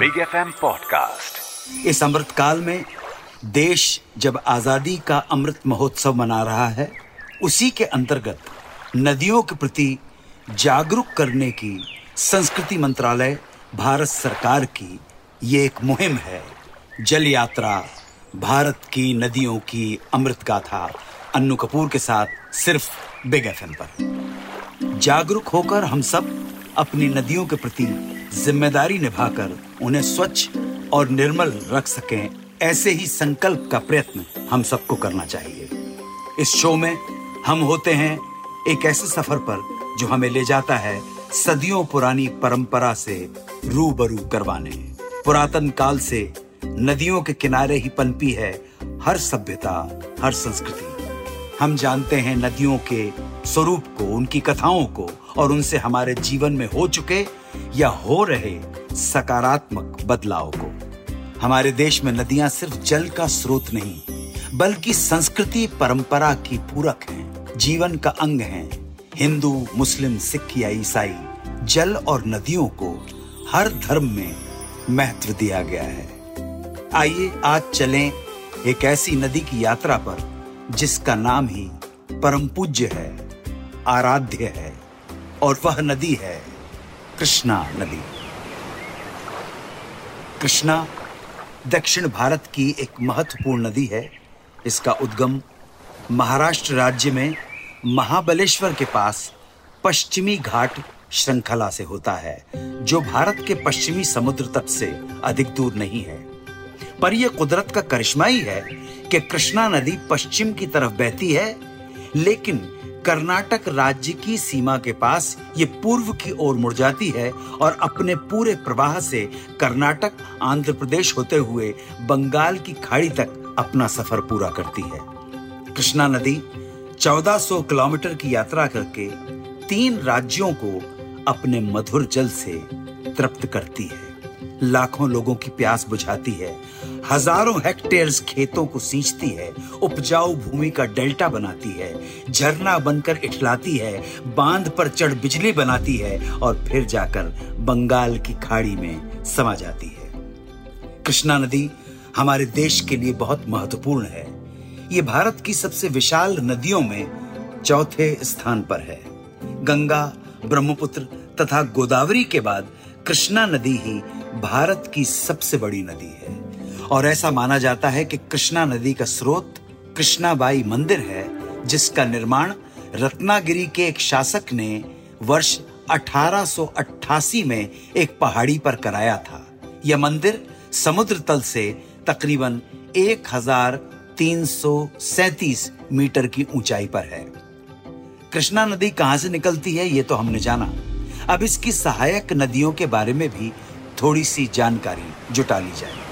Big F podcast इस अमृत काल में देश जब आज़ादी का अमृत महोत्सव मना रहा है, उसी के अंतर्गत नदियों के प्रति जागरूक करने की संस्कृति मंत्रालय भारत सरकार की ये एक मुहिम है। जल यात्रा भारत की नदियों की अमृत गाथा अन्नू कपूर के साथ सिर्फ़ बिग एफ़ पर। जागरूक होकर हम सब अपनी नदियों के प्रति ज़िम्मेदारी निभाकर उन्हें स्वच्छ और निर्मल रख सकें, ऐसे ही संकल्प का प्रयत्न हम सबको करना चाहिए। इस शो में हम होते हैं एक ऐसे सफ़र पर जो हमें ले जाता है सदियों पुरानी परंपरा से रूबरू करवाने। पुरातन काल से नदियों के किनारे ही पनपी है हर सभ्यता, हर संस्कृति। हम जानते हैं नदियों के स्वरूप को, उनकी कथाओं को और उनसे हमारे जीवन में हो चुके या हो रहे सकारात्मक बदलाव को। हमारे देश में नदियाँ सिर्फ़ जल का स्रोत नहीं, बल्कि संस्कृति, परंपरा की पूरक हैं, जीवन का अंग हैं। हिंदू, मुस्लिम, सिख या ईसाई, जल और नदियों को हर धर्म में महत्व दिया गया है। आइए आज चलें एक ऐसी नदी की यात्रा पर, जिसका नाम ही परम पूज्य है। आराध्य है और वह नदी है कृष्णा नदी। कृष्णा दक्षिण भारत की एक महत्वपूर्ण नदी है। इसका उद्गम महाराष्ट्र राज्य में महाबलेश्वर के पास पश्चिमी घाट श्रृंखला से होता है, जो भारत के पश्चिमी समुद्र तट से अधिक दूर नहीं है। पर यह कुदरत का करिश्मा ही है कि कृष्णा नदी पश्चिम की तरफ़ बहती है, लेकिन कर्नाटक राज्य की सीमा के पास ये पूर्व की ओर मुड़ जाती है और अपने पूरे प्रवाह से कर्नाटक, आंध्र प्रदेश होते हुए बंगाल की खाड़ी तक अपना सफ़र पूरा करती है। कृष्णा नदी 1400 किलोमीटर की यात्रा करके तीन राज्यों को अपने मधुर जल से तृप्त करती है। लाखों लोगों की प्यास बुझाती है हज़ारों हेक्टेयर्स खेतों को सींचती है, उपजाऊ भूमि का डेल्टा बनाती है, झरना बनकर इठलाती है, बाँध पर चढ़ बिजली बनाती है और फिर जाकर बंगाल की खाड़ी में समा जाती है। कृष्णा नदी हमारे देश के लिए बहुत महत्वपूर्ण है। ये भारत की सबसे विशाल नदियों में चौथे स्थान पर है। गंगा, ब्रह्मपुत्र तथा गोदावरी के बाद कृष्णा नदी ही भारत की सबसे बड़ी नदी है। और ऐसा माना जाता है कि कृष्णा नदी का स्रोत कृष्णाबाई मंदिर है, जिसका निर्माण रत्नागिरी के एक शासक ने वर्ष 1888 में एक पहाड़ी पर कराया था। यह मंदिर समुद्र तल से तकरीबन 1337 मीटर की ऊंचाई पर है। कृष्णा नदी कहाँ से निकलती है यह तो हमने जाना। अब इसकी सहायक नदियों के बारे में भी थोड़ी सी जानकारी जुटा ली जाए।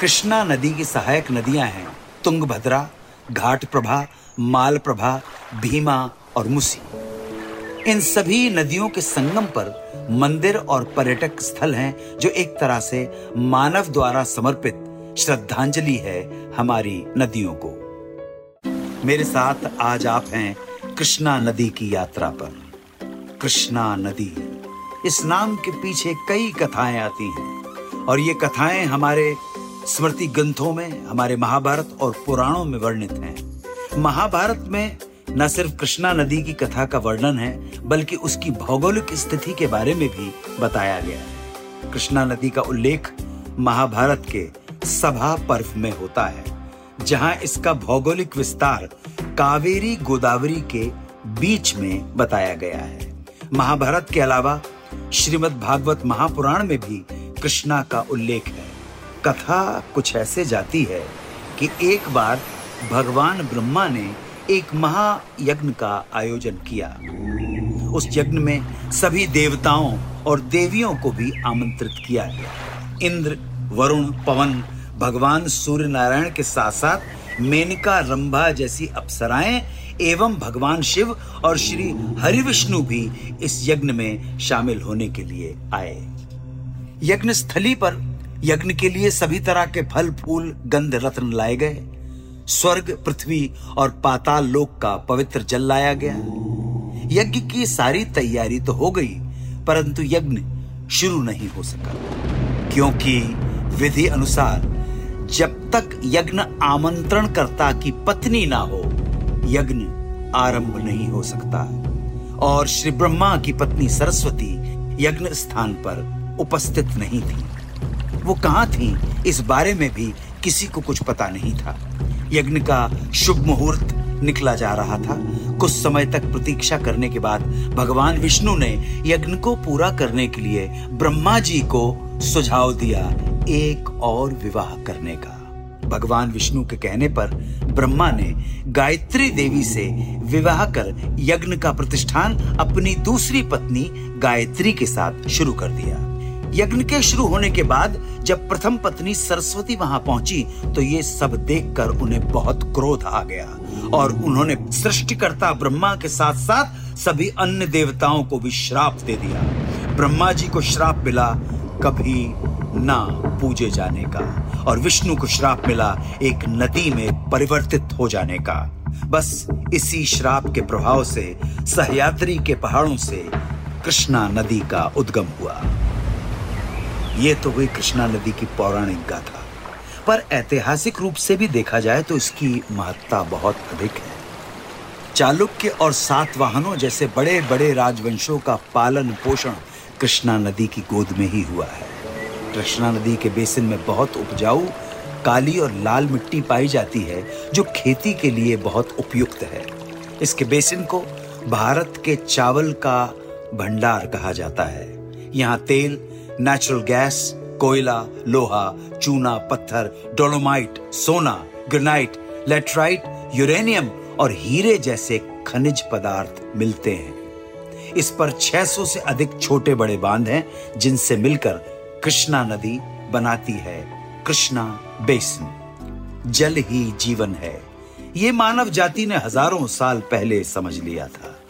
कृष्णा नदी की सहायक नदियाँ हैं। तुंगभद्रा घाट प्रभा माल प्रभा भीमा और मुसी। इन सभी नदियों के संगम पर मंदिर और पर्यटक स्थल हैं, जो एक तरह से मानव द्वारा समर्पित श्रद्धांजलि है हमारी नदियों को। मेरे साथ आज आप हैं कृष्णा नदी की यात्रा पर। कृष्णा नदी, इस नाम के पीछे कई कथाएँ आती हैं, और ये कथाएँ हमारे स्मृति ग्रंथों में हमारे महाभारत और पुराणों में वर्णित हैं। महाभारत में न सिर्फ़ कृष्णा नदी की कथा का वर्णन है, बल्कि उसकी भौगोलिक स्थिति के बारे में भी बताया गया है। कृष्णा नदी का उल्लेख महाभारत के सभा पर्व में होता है, जहाँ इसका भौगोलिक विस्तार कावेरी गोदावरी के बीच में बताया गया है। महाभारत के अलावा श्रीमद् भागवत महापुराण में भी कृष्णा का उल्लेख है। कथा कुछ ऐसे जाती है कि एक बार भगवान ब्रह्मा ने एक महायज्ञ का आयोजन किया। उस यज्ञ में सभी देवताओं और देवियों को भी आमंत्रित किया गया। इंद्र, वरुण, पवन, भगवान सूर्य नारायण के साथ साथ मेनका, रंभा जैसी अप्सराएँ एवं भगवान शिव और श्री हरिविष्णु भी इस यज्ञ में शामिल होने के लिए आए। यज्ञ स्थली पर यज्ञ के लिए सभी तरह के फल, फूल, गंध, रत्न लाए गए। स्वर्ग, पृथ्वी और पाताल लोक का पवित्र जल लाया गया। यज्ञ की सारी तैयारी तो हो गई, परंतु यज्ञ शुरू नहीं हो सका। क्योंकि विधि अनुसार जब तक यज्ञ आमंत्रणकर्ता की पत्नी ना हो, यज्ञ आरंभ नहीं हो सकता। और श्री ब्रह्मा की पत्नी सरस्वती यज्ञ स्थान पर उपस्थित नहीं थी। वो कहाँ थी, इस बारे में भी किसी को कुछ पता नहीं था। यज्ञ का शुभ मुहूर्त निकला जा रहा था। कुछ समय तक प्रतीक्षा करने के बाद भगवान विष्णु ने यज्ञ को पूरा करने के लिए ब्रह्मा जी को सुझाव दिया एक और विवाह करने का। भगवान विष्णु के कहने पर ब्रह्मा ने गायत्री देवी से विवाह कर यज्ञ का प्रतिष्ठान अपनी दूसरी पत्नी गायत्री के साथ शुरू कर दिया। यज्ञ के शुरू होने के बाद जब प्रथम पत्नी सरस्वती वहाँ पहुँची तो ये सब देखकर उन्हें बहुत क्रोध आ गया और उन्होंने सृष्टिकर्ता ब्रह्मा के साथ साथ सभी अन्य देवताओं को भी श्राप दे दिया। ब्रह्मा जी को श्राप मिला कभी ना पूजे जाने का और विष्णु को श्राप मिला एक नदी में परिवर्तित हो जाने का। बस इसी श्राप के प्रभाव से सहयाद्री के पहाड़ों से कृष्णा नदी का उद्गम हुआ। ये तो हुई कृष्णा नदी की पौराणिक गाथा। पर ऐतिहासिक रूप से भी देखा जाए तो इसकी महत्ता बहुत अधिक है। चालुक्य और सातवाहनों जैसे बड़े बड़े राजवंशों का पालन पोषण कृष्णा नदी की गोद में ही हुआ है। कृष्णा नदी के बेसिन में बहुत उपजाऊ, काली और लाल मिट्टी पाई जाती है, जो खेती के लिए बहुत उपयुक्त है। इसके बेसिन को भारत के चावल का भंडार कहा जाता है। यहाँ तेल नेचुरल गैस कोयला लोहा चूना पत्थर डोलोमाइट सोना ग्रेनाइट लेटराइट यूरेनियम और हीरे जैसे खनिज पदार्थ मिलते हैं। इस पर 600 से अधिक छोटे बड़े बाँध हैं, जिनसे मिलकर कृष्णा नदी बनाती है, कृष्णा बेसिन। जल ही जीवन है। ये मानव जाति ने हज़ारों साल पहले समझ लिया था।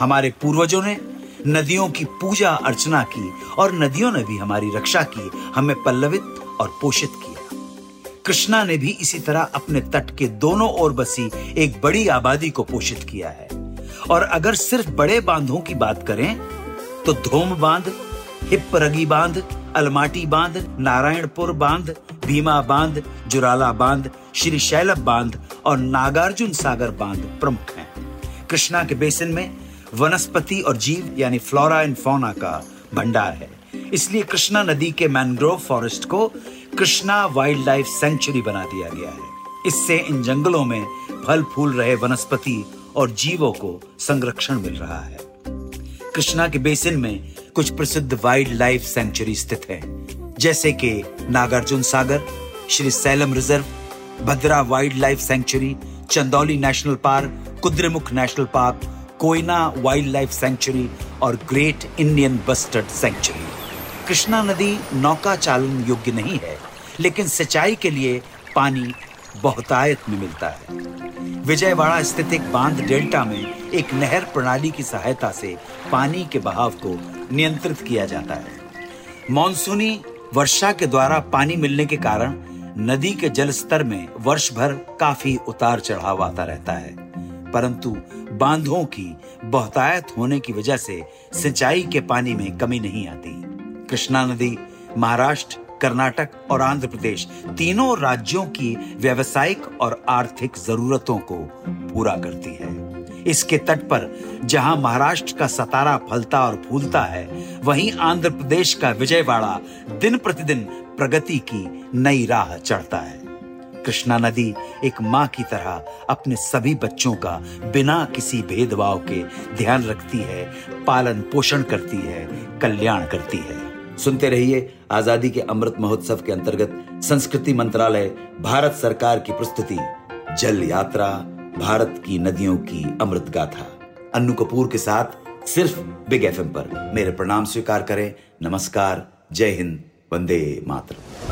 हमारे पूर्वजों ने नदियों की पूजा अर्चना की और नदियों ने भी हमारी रक्षा की, हमें पल्लवित और पोषित किया। कृष्णा ने भी इसी तरह अपने तट के दोनों ओर बसी एक बड़ी आबादी को पोषित किया है। और अगर सिर्फ़ बड़े बांधों की बात करें तो धोम बाँध हिपरगी बाँध, अलमाटी बाँध, नारायणपुर बाँध, भीमा बाँध, जुराला बाँध, श्री शैलभ बाँध और नागार्जुन सागर बाँध प्रमुख हैं। कृष्णा के बेसिन में वनस्पति और जीव, यानी फ्लोरा एंड फौना का भंडार है। इसलिए कृष्णा नदी के मैनग्रोव फॉरेस्ट को कृष्णा वाइल्ड लाइफ सेंचुरी बना दिया गया है। इससे इन जंगलों में फल, फूल रहे वनस्पति और जीवों को संरक्षण मिल रहा है। कृष्णा के बेसिन में कुछ प्रसिद्ध वाइल्ड लाइफ सेंचुरी स्थित है, जैसे कि Nagarjuna Sagar, Srisailam reserve, Bhadra wildlife sanctuary Chandauli national park Kudremukh national park Koyna wildlife sanctuary और great Indian bustard sanctuary. Krishna नदी नौका चालन योग्य नहीं है, लेकिन सिंचाई के लिए पानी बहुतायत में मिलता है। विजयवाड़ा स्थित एक बाँध डेल्टा में एक नहर प्रणाली की सहायता से पानी के बहाव को नियंत्रित किया जाता है। मानसूनी वर्षा के द्वारा पानी मिलने के कारण नदी के जल स्तर में वर्ष भर काफ़ी उतार चढ़ाव आता रहता है। परंतु बांधों की, बहुतायत होने की वजह से सिंचाई के पानी में कमी नहीं आती। कृष्णा नदी, महाराष्ट्र, कर्नाटक और आंध्र प्रदेश तीनों राज्यों की व्यवसायिक और आर्थिक जरूरतों को पूरा करती है। इसके तट पर जहाँ महाराष्ट्र का सतारा फलता और फूलता है, वहीं आंध्र प्रदेश का विजयवाड़ा दिन प्रतिदिन प्रगति की नई राह चढ़ता है। कृष्णा नदी एक माँ की तरह अपने सभी बच्चों का बिना किसी भेदभाव के ध्यान रखती है, पालन पोषण करती है, कल्याण करती है। सुनते रहिए आज़ादी के अमृत महोत्सव के अंतर्गत संस्कृति मंत्रालय, भारत सरकार की प्रस्तुति, जल यात्रा, भारत की नदियों की अमृत गाथा। अन्नू कपूर के साथ सिर्फ़ बिग एफएम पर मेरे प्रणाम स्वीकार करें। नमस्कार, जय हिंद, वंदे मातरम।